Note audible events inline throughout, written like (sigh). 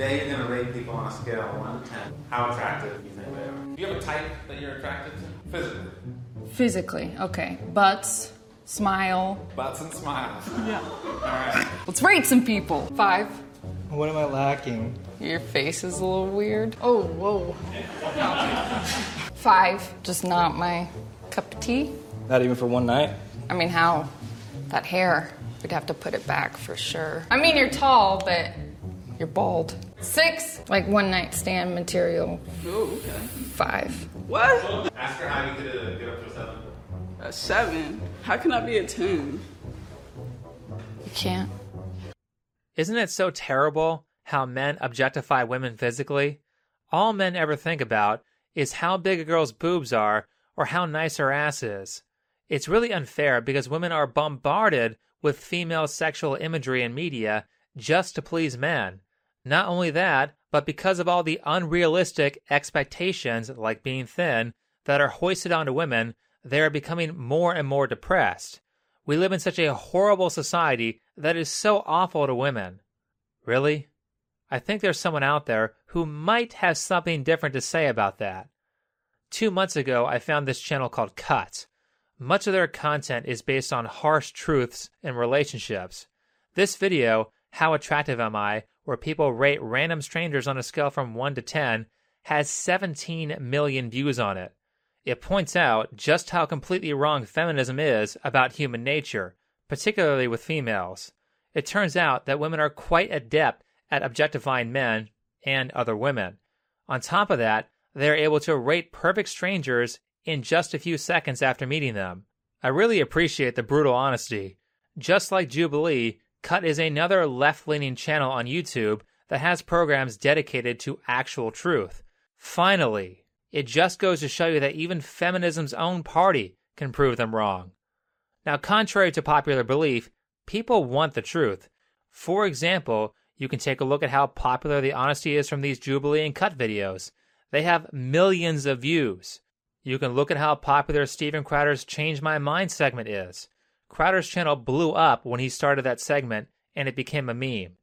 Today you're going to rate people on a scale of 1 to 10. How attractive do you think they are? Do you have a type that you're attracted to? Physically. Physically, okay. Butts, smile. Butts and smiles. (laughs) Yeah. Alright. Let's rate some people. Five. What am I lacking? Your face is a little weird. Oh, whoa. Five. Just not my cup of tea. Not even for one night? I mean, how? That hair. We'd have to put it back for sure. I mean, you're tall, but you're bald. Six. Like one night stand material. Oh, okay. Five. What? Ask her how you could uh, get up to a 7. A seven? How can I be a ten? You can't. Isn't it so terrible how men objectify women physically? All men ever think about is how big a girl's boobs are or how nice her ass is. It's really unfair because women are bombarded with female sexual imagery in media just to please men. Not only that, but because of all the unrealistic expectations, like being thin, that are hoisted onto women, they are becoming more and more depressed. We live in such a horrible society that is so awful to women. Really? I think there's someone out there who might have something different to say about that. Two months ago, I found this channel called Cut. Much of their content is based on harsh truths in relationships. This video, How Attractive Am I, where people rate random strangers on a scale from 1 to 10, has 17 million views on it. It points out just how completely wrong feminism is about human nature, particularly with females. It turns out that women are quite adept at objectifying men and other women. On top of that, they are able to rate perfect strangers in just a few seconds after meeting them. I really appreciate the brutal honesty. Just like Jubilee, Cut is another left leaning channel on YouTube that has programs dedicated to actual truth. Finally, it just goes to show you that even feminism's own party can prove them wrong. Now, contrary to popular belief, people want the truth. For example, you can take a look at how popular the honesty is from these Jubilee and Cut videos. They have millions of views. You can look at how popular Steven Crowder's Change My Mind segment is. Crowder's channel blew up when he started that segment and it became a meme.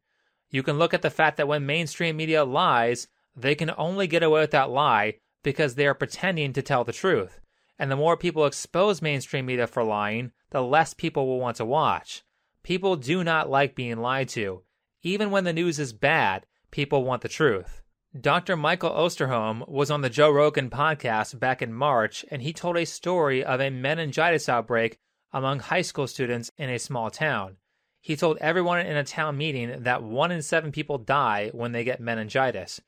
You can look at the fact that when mainstream media lies, they can only get away with that lie because they are pretending to tell the truth. And the more people expose mainstream media for lying, the less people will want to watch. People do not like being lied to. Even when the news is bad, people want the truth. Dr. Michael Osterholm was on the Joe Rogan podcast back in March, and he told a story of a meningitis outbreak among high school students in a small town. He told everyone in a town meeting that one in seven people die when they get meningitis.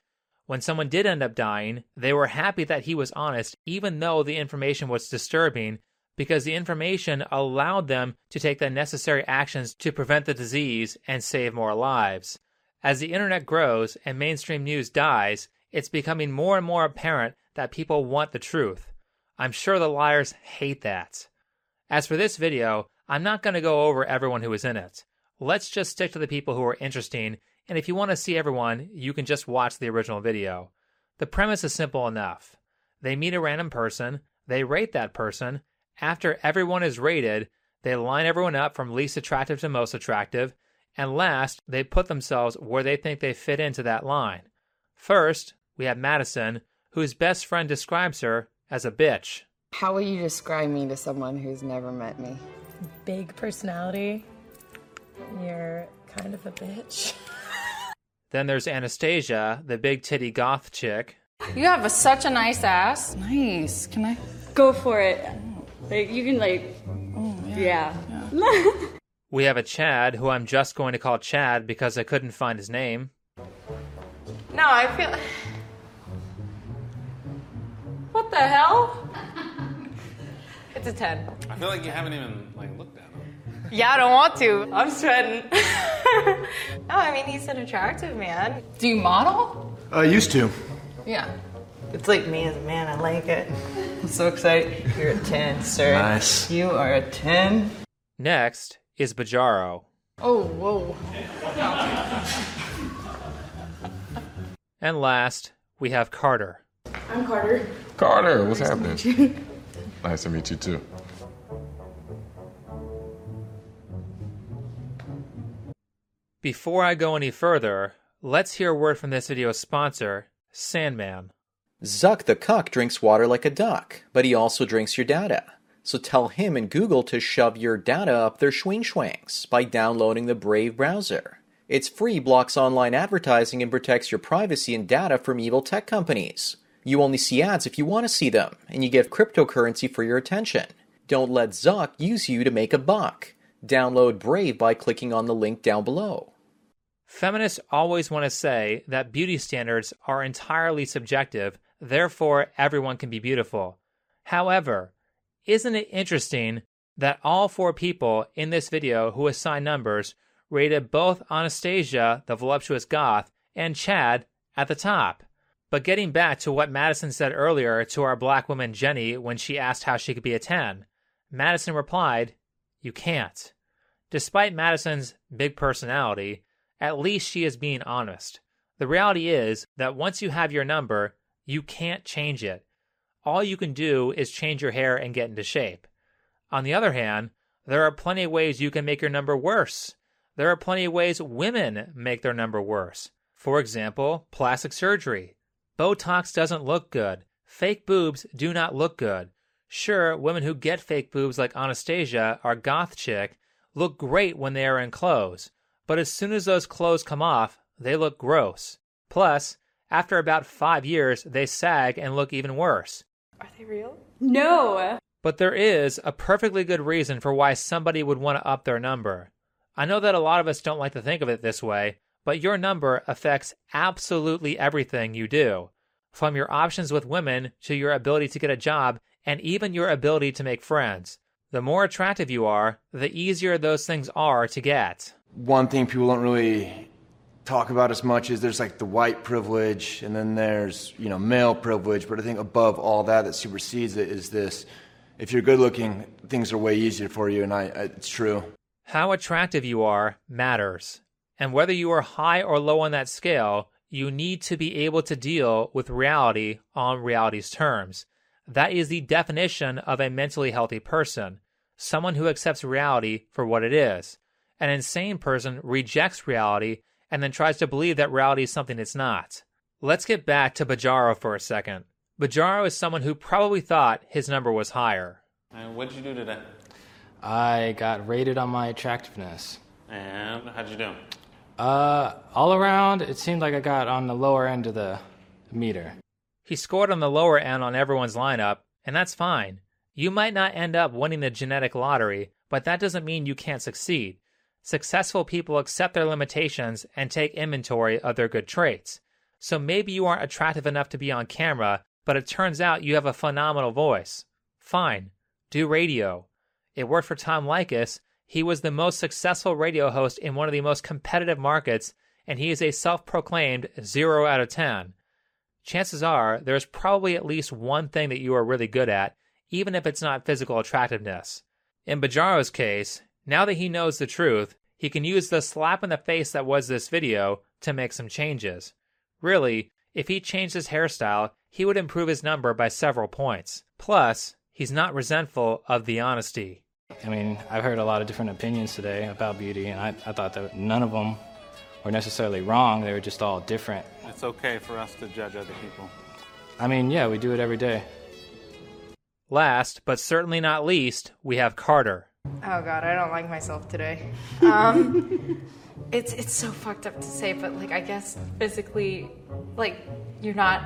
When someone did end up dying, they were happy that he was honest, even though the information was disturbing, because the information allowed them to take the necessary actions to prevent the disease and save more lives. As the internet grows and mainstream news dies, it's becoming more and more apparent that people want the truth. I'm sure the liars hate that. As for this video, I'm not going to go over everyone who is in it. Let's just stick to the people who are interesting, and if you want to see everyone, you can just watch the original video. The premise is simple enough. They meet a random person, they rate that person, after everyone is rated, they line everyone up from least attractive to most attractive, and last, they put themselves where they think they fit into that line. First, we have Madison, whose best friend describes her as a bitch. How will you describe me to someone who's never met me? Big personality. You're kind of a bitch. Then there's Anastasia, the big titty goth chick. You have a, such a nice ass. Nice. Can I? Go for it. Like you can like, oh, yeah. (laughs) We have a Chad, who I'm just going to call Chad because I couldn't find his name. No, I feel. What the hell? It's a 10. I feel like you haven't even like looked at him. Yeah, I don't want to. I'm sweating. (laughs) No, I mean, he's an attractive man. Do you model? I used to. Yeah. It's like me as a man, I like it. (laughs) I'm so excited. You're a 10, sir. Nice. You are a 10. Next is Bajaro. Oh, whoa. And last, we have Carter. I'm Carter. Carter, what's happening? (laughs) nice to meet you too. Before I go any further, Let's hear a word from this video's sponsor, Sandman. Zuck the cuck drinks water like a duck, but he also drinks your data. So tell him and Google to shove your data up their schwing schwangs by downloading the Brave browser. Its free blocks online advertising and protects your privacy and data from evil tech companies. You only see ads if you want to see them, and you give cryptocurrency for your attention. Don't let Zuck use you to make a buck. Download Brave by clicking on the link down below. Feminists always want to say that beauty standards are entirely subjective, therefore, everyone can be beautiful. However, isn't it interesting that all four people in this video who assigned numbers rated both Anastasia, the voluptuous goth, and Chad at the top? But getting back to what Madison said earlier to our black woman Jenny when she asked how she could be a 10, Madison replied, You can't. Despite Madison's big personality, at least she is being honest. The reality is that once you have your number, you can't change it. All you can do is change your hair and get into shape. On the other hand, there are plenty of ways you can make your number worse. There are plenty of ways women make their number worse. For example, plastic surgery. Botox doesn't look good. Fake boobs do not look good. Sure, women who get fake boobs like Anastasia, our goth chick, look great when they are in clothes, but as soon as those clothes come off, they look gross. Plus, after about five years, they sag and look even worse. Are they real? No. But there is a perfectly good reason for why somebody would want to up their number. I know that a lot of us don't like to think of it this way, but your number affects absolutely everything you do. From your options with women to your ability to get a job and even your ability to make friends. The more attractive you are, the easier those things are to get. One thing people don't really talk about as much is there's like the white privilege and then there's, you know, male privilege, but I think above all that that supersedes it is this if you're good looking, things are way easier for you and I, it's true. How attractive you are matters. And whether you are high or low on that scale, you need to be able to deal with reality on reality's terms. That is the definition of a mentally healthy person someone who accepts reality for what it is. An insane person rejects reality and then tries to believe that reality is something it's not. Let's get back to Bajaro for a second. Bajaro is someone who probably thought his number was higher. And what'd you do today? I got rated on my attractiveness. And how'd you do? Uh, all around, it seemed like I got on the lower end of the meter. He scored on the lower end on everyone's lineup, and that's fine. You might not end up winning the genetic lottery, but that doesn't mean you can't succeed. Successful people accept their limitations and take inventory of their good traits. So maybe you aren't attractive enough to be on camera, but it turns out you have a phenomenal voice. Fine, do radio. It worked for Tom Leykis. He was the most successful radio host in one of the most competitive markets, and he is a self proclaimed 0 out of 10. Chances are there's probably at least one thing that you are really good at, even if it's not physical attractiveness. In Bajaro's case, now that he knows the truth, he can use the slap in the face that was this video to make some changes. Really, if he changed his hairstyle, he would improve his number by several points. Plus, he's not resentful of the honesty. I mean, I've heard a lot of different opinions today about beauty, and I, I thought that none of them were necessarily wrong. They were just all different. It's okay for us to judge other people. I mean, yeah, we do it every day. Last, but certainly not least, we have Carter. Oh god, I don't like myself today. Um, (laughs) it's it's so fucked up to say, but like I guess physically, like you're not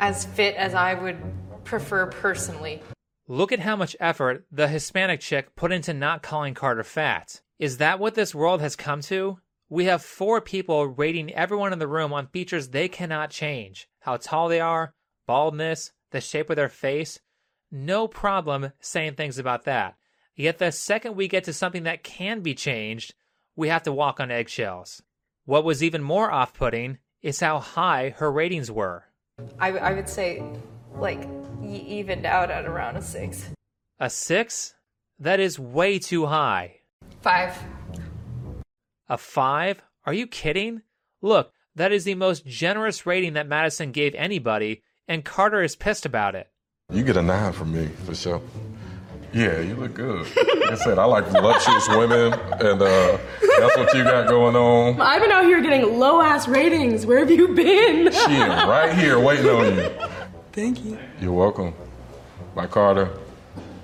as fit as I would prefer personally. Look at how much effort the Hispanic chick put into not calling Carter fat. Is that what this world has come to? We have four people rating everyone in the room on features they cannot change how tall they are, baldness, the shape of their face. No problem saying things about that. Yet the second we get to something that can be changed, we have to walk on eggshells. What was even more off putting is how high her ratings were. I, I would say, like, evened out at around a six. A six? That is way too high. Five. A five? Are you kidding? Look, that is the most generous rating that Madison gave anybody, and Carter is pissed about it. You get a nine from me, for sure. Yeah, you look good. Like I said, I like voluptuous women, and uh, that's what you got going on. I've been out here getting low ass ratings. Where have you been? She is right here waiting on you. Thank you. You're welcome. By Carter.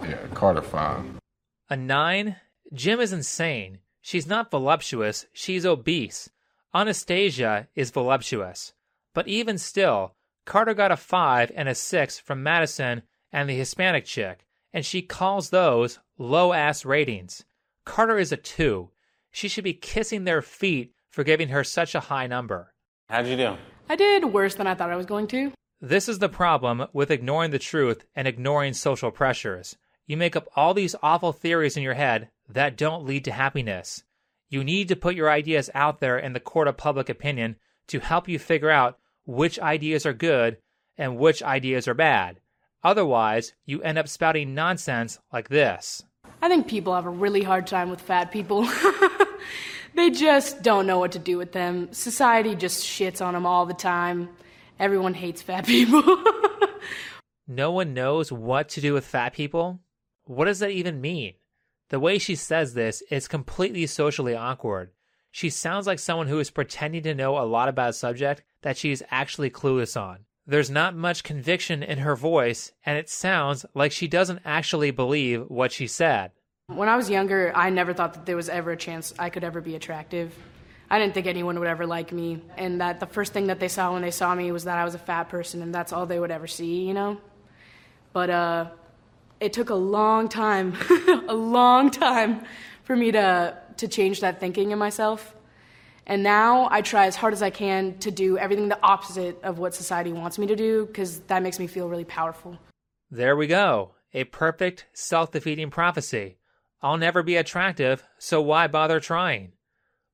Yeah, Carter five. A nine? Jim is insane. She's not voluptuous, she's obese. Anastasia is voluptuous. But even still, Carter got a five and a six from Madison and the Hispanic chick, and she calls those low ass ratings. Carter is a two. She should be kissing their feet for giving her such a high number. How'd you do? I did worse than I thought I was going to. This is the problem with ignoring the truth and ignoring social pressures. You make up all these awful theories in your head that don't lead to happiness. You need to put your ideas out there in the court of public opinion to help you figure out which ideas are good and which ideas are bad. Otherwise, you end up spouting nonsense like this. I think people have a really hard time with fat people. (laughs) they just don't know what to do with them. Society just shits on them all the time. Everyone hates fat (laughs) people. No one knows what to do with fat people? What does that even mean? The way she says this is completely socially awkward. She sounds like someone who is pretending to know a lot about a subject that she is actually clueless on. There's not much conviction in her voice, and it sounds like she doesn't actually believe what she said. when I was younger, I never thought that there was ever a chance I could ever be attractive. I didn't think anyone would ever like me, and that the first thing that they saw when they saw me was that I was a fat person, and that's all they would ever see, you know? But uh, it took a long time, (laughs) a long time for me to, to change that thinking in myself. And now I try as hard as I can to do everything the opposite of what society wants me to do because that makes me feel really powerful. There we go. A perfect, self defeating prophecy. I'll never be attractive, so why bother trying?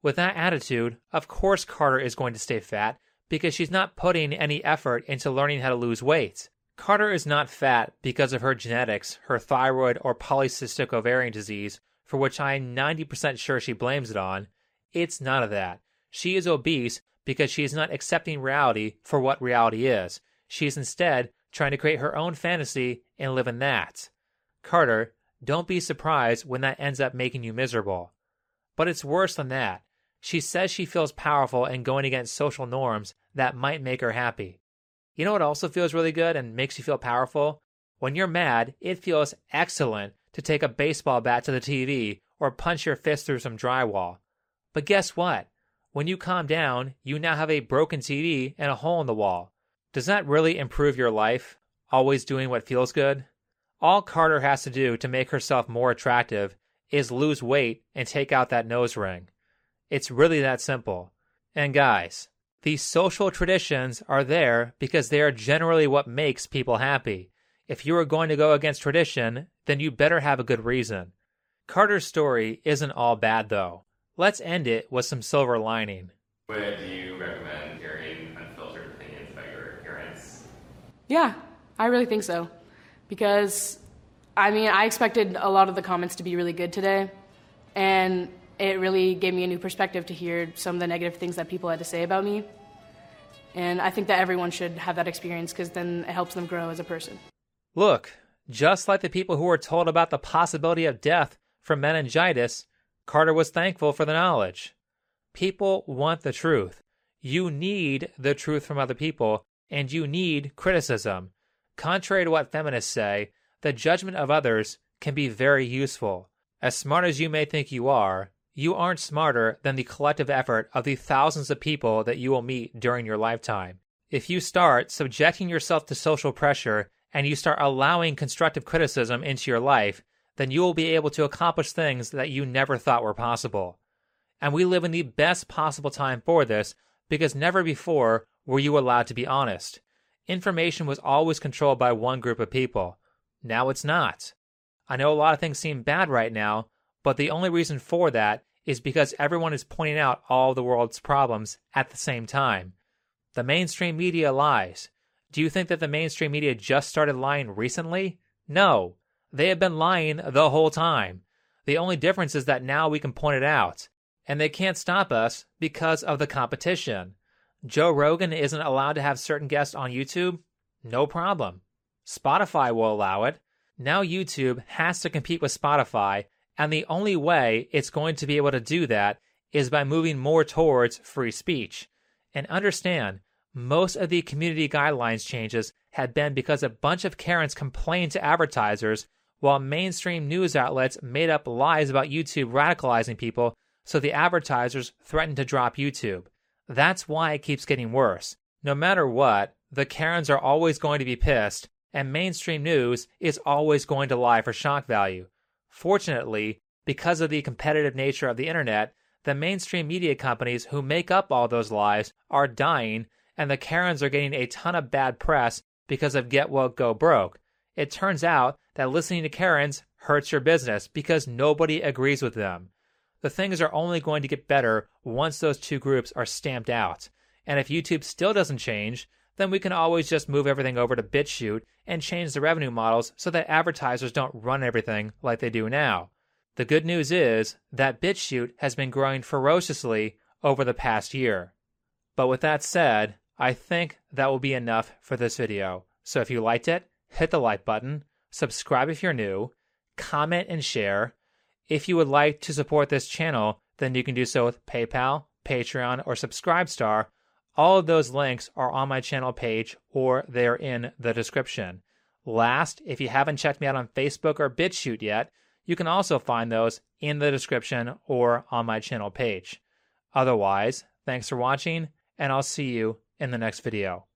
With that attitude, of course Carter is going to stay fat because she's not putting any effort into learning how to lose weight. Carter is not fat because of her genetics, her thyroid or polycystic ovarian disease, for which I am 90% sure she blames it on. It's none of that. She is obese because she is not accepting reality for what reality is. She is instead trying to create her own fantasy and live in that. Carter, don't be surprised when that ends up making you miserable. But it's worse than that. She says she feels powerful and going against social norms that might make her happy. You know what also feels really good and makes you feel powerful? When you're mad, it feels excellent to take a baseball bat to the TV or punch your fist through some drywall. But guess what? When you calm down, you now have a broken TV and a hole in the wall. Does that really improve your life? Always doing what feels good? All Carter has to do to make herself more attractive is lose weight and take out that nose ring. It's really that simple. And guys, these social traditions are there because they are generally what makes people happy. If you are going to go against tradition, then you better have a good reason. Carter's story isn't all bad though. Let's end it with some silver lining. Would you recommend hearing unfiltered opinions about your appearance? Yeah, I really think so. Because, I mean, I expected a lot of the comments to be really good today, and it really gave me a new perspective to hear some of the negative things that people had to say about me. And I think that everyone should have that experience because then it helps them grow as a person. Look, just like the people who were told about the possibility of death from meningitis, Carter was thankful for the knowledge. People want the truth. You need the truth from other people, and you need criticism. Contrary to what feminists say, the judgment of others can be very useful. As smart as you may think you are, you aren't smarter than the collective effort of the thousands of people that you will meet during your lifetime. If you start subjecting yourself to social pressure and you start allowing constructive criticism into your life, then you will be able to accomplish things that you never thought were possible. And we live in the best possible time for this because never before were you allowed to be honest. Information was always controlled by one group of people. Now it's not. I know a lot of things seem bad right now, but the only reason for that is because everyone is pointing out all the world's problems at the same time. The mainstream media lies. Do you think that the mainstream media just started lying recently? No. They have been lying the whole time. The only difference is that now we can point it out. And they can't stop us because of the competition. Joe Rogan isn't allowed to have certain guests on YouTube? No problem. Spotify will allow it. Now YouTube has to compete with Spotify, and the only way it's going to be able to do that is by moving more towards free speech. And understand, most of the community guidelines changes had been because a bunch of Karens complained to advertisers while mainstream news outlets made up lies about YouTube radicalizing people, so the advertisers threatened to drop YouTube. That's why it keeps getting worse. No matter what, the Karens are always going to be pissed, and mainstream news is always going to lie for shock value. Fortunately, because of the competitive nature of the internet, the mainstream media companies who make up all those lies are dying, and the Karens are getting a ton of bad press because of Get Woke Go Broke. It turns out that listening to Karens hurts your business because nobody agrees with them. The things are only going to get better once those two groups are stamped out. And if YouTube still doesn't change, then we can always just move everything over to BitChute and change the revenue models so that advertisers don't run everything like they do now. The good news is that BitChute has been growing ferociously over the past year. But with that said, I think that will be enough for this video. So if you liked it, hit the like button, subscribe if you're new, comment and share. If you would like to support this channel, then you can do so with PayPal, Patreon, or Subscribestar. All of those links are on my channel page or they're in the description. Last, if you haven't checked me out on Facebook or BitChute yet, you can also find those in the description or on my channel page. Otherwise, thanks for watching, and I'll see you in the next video.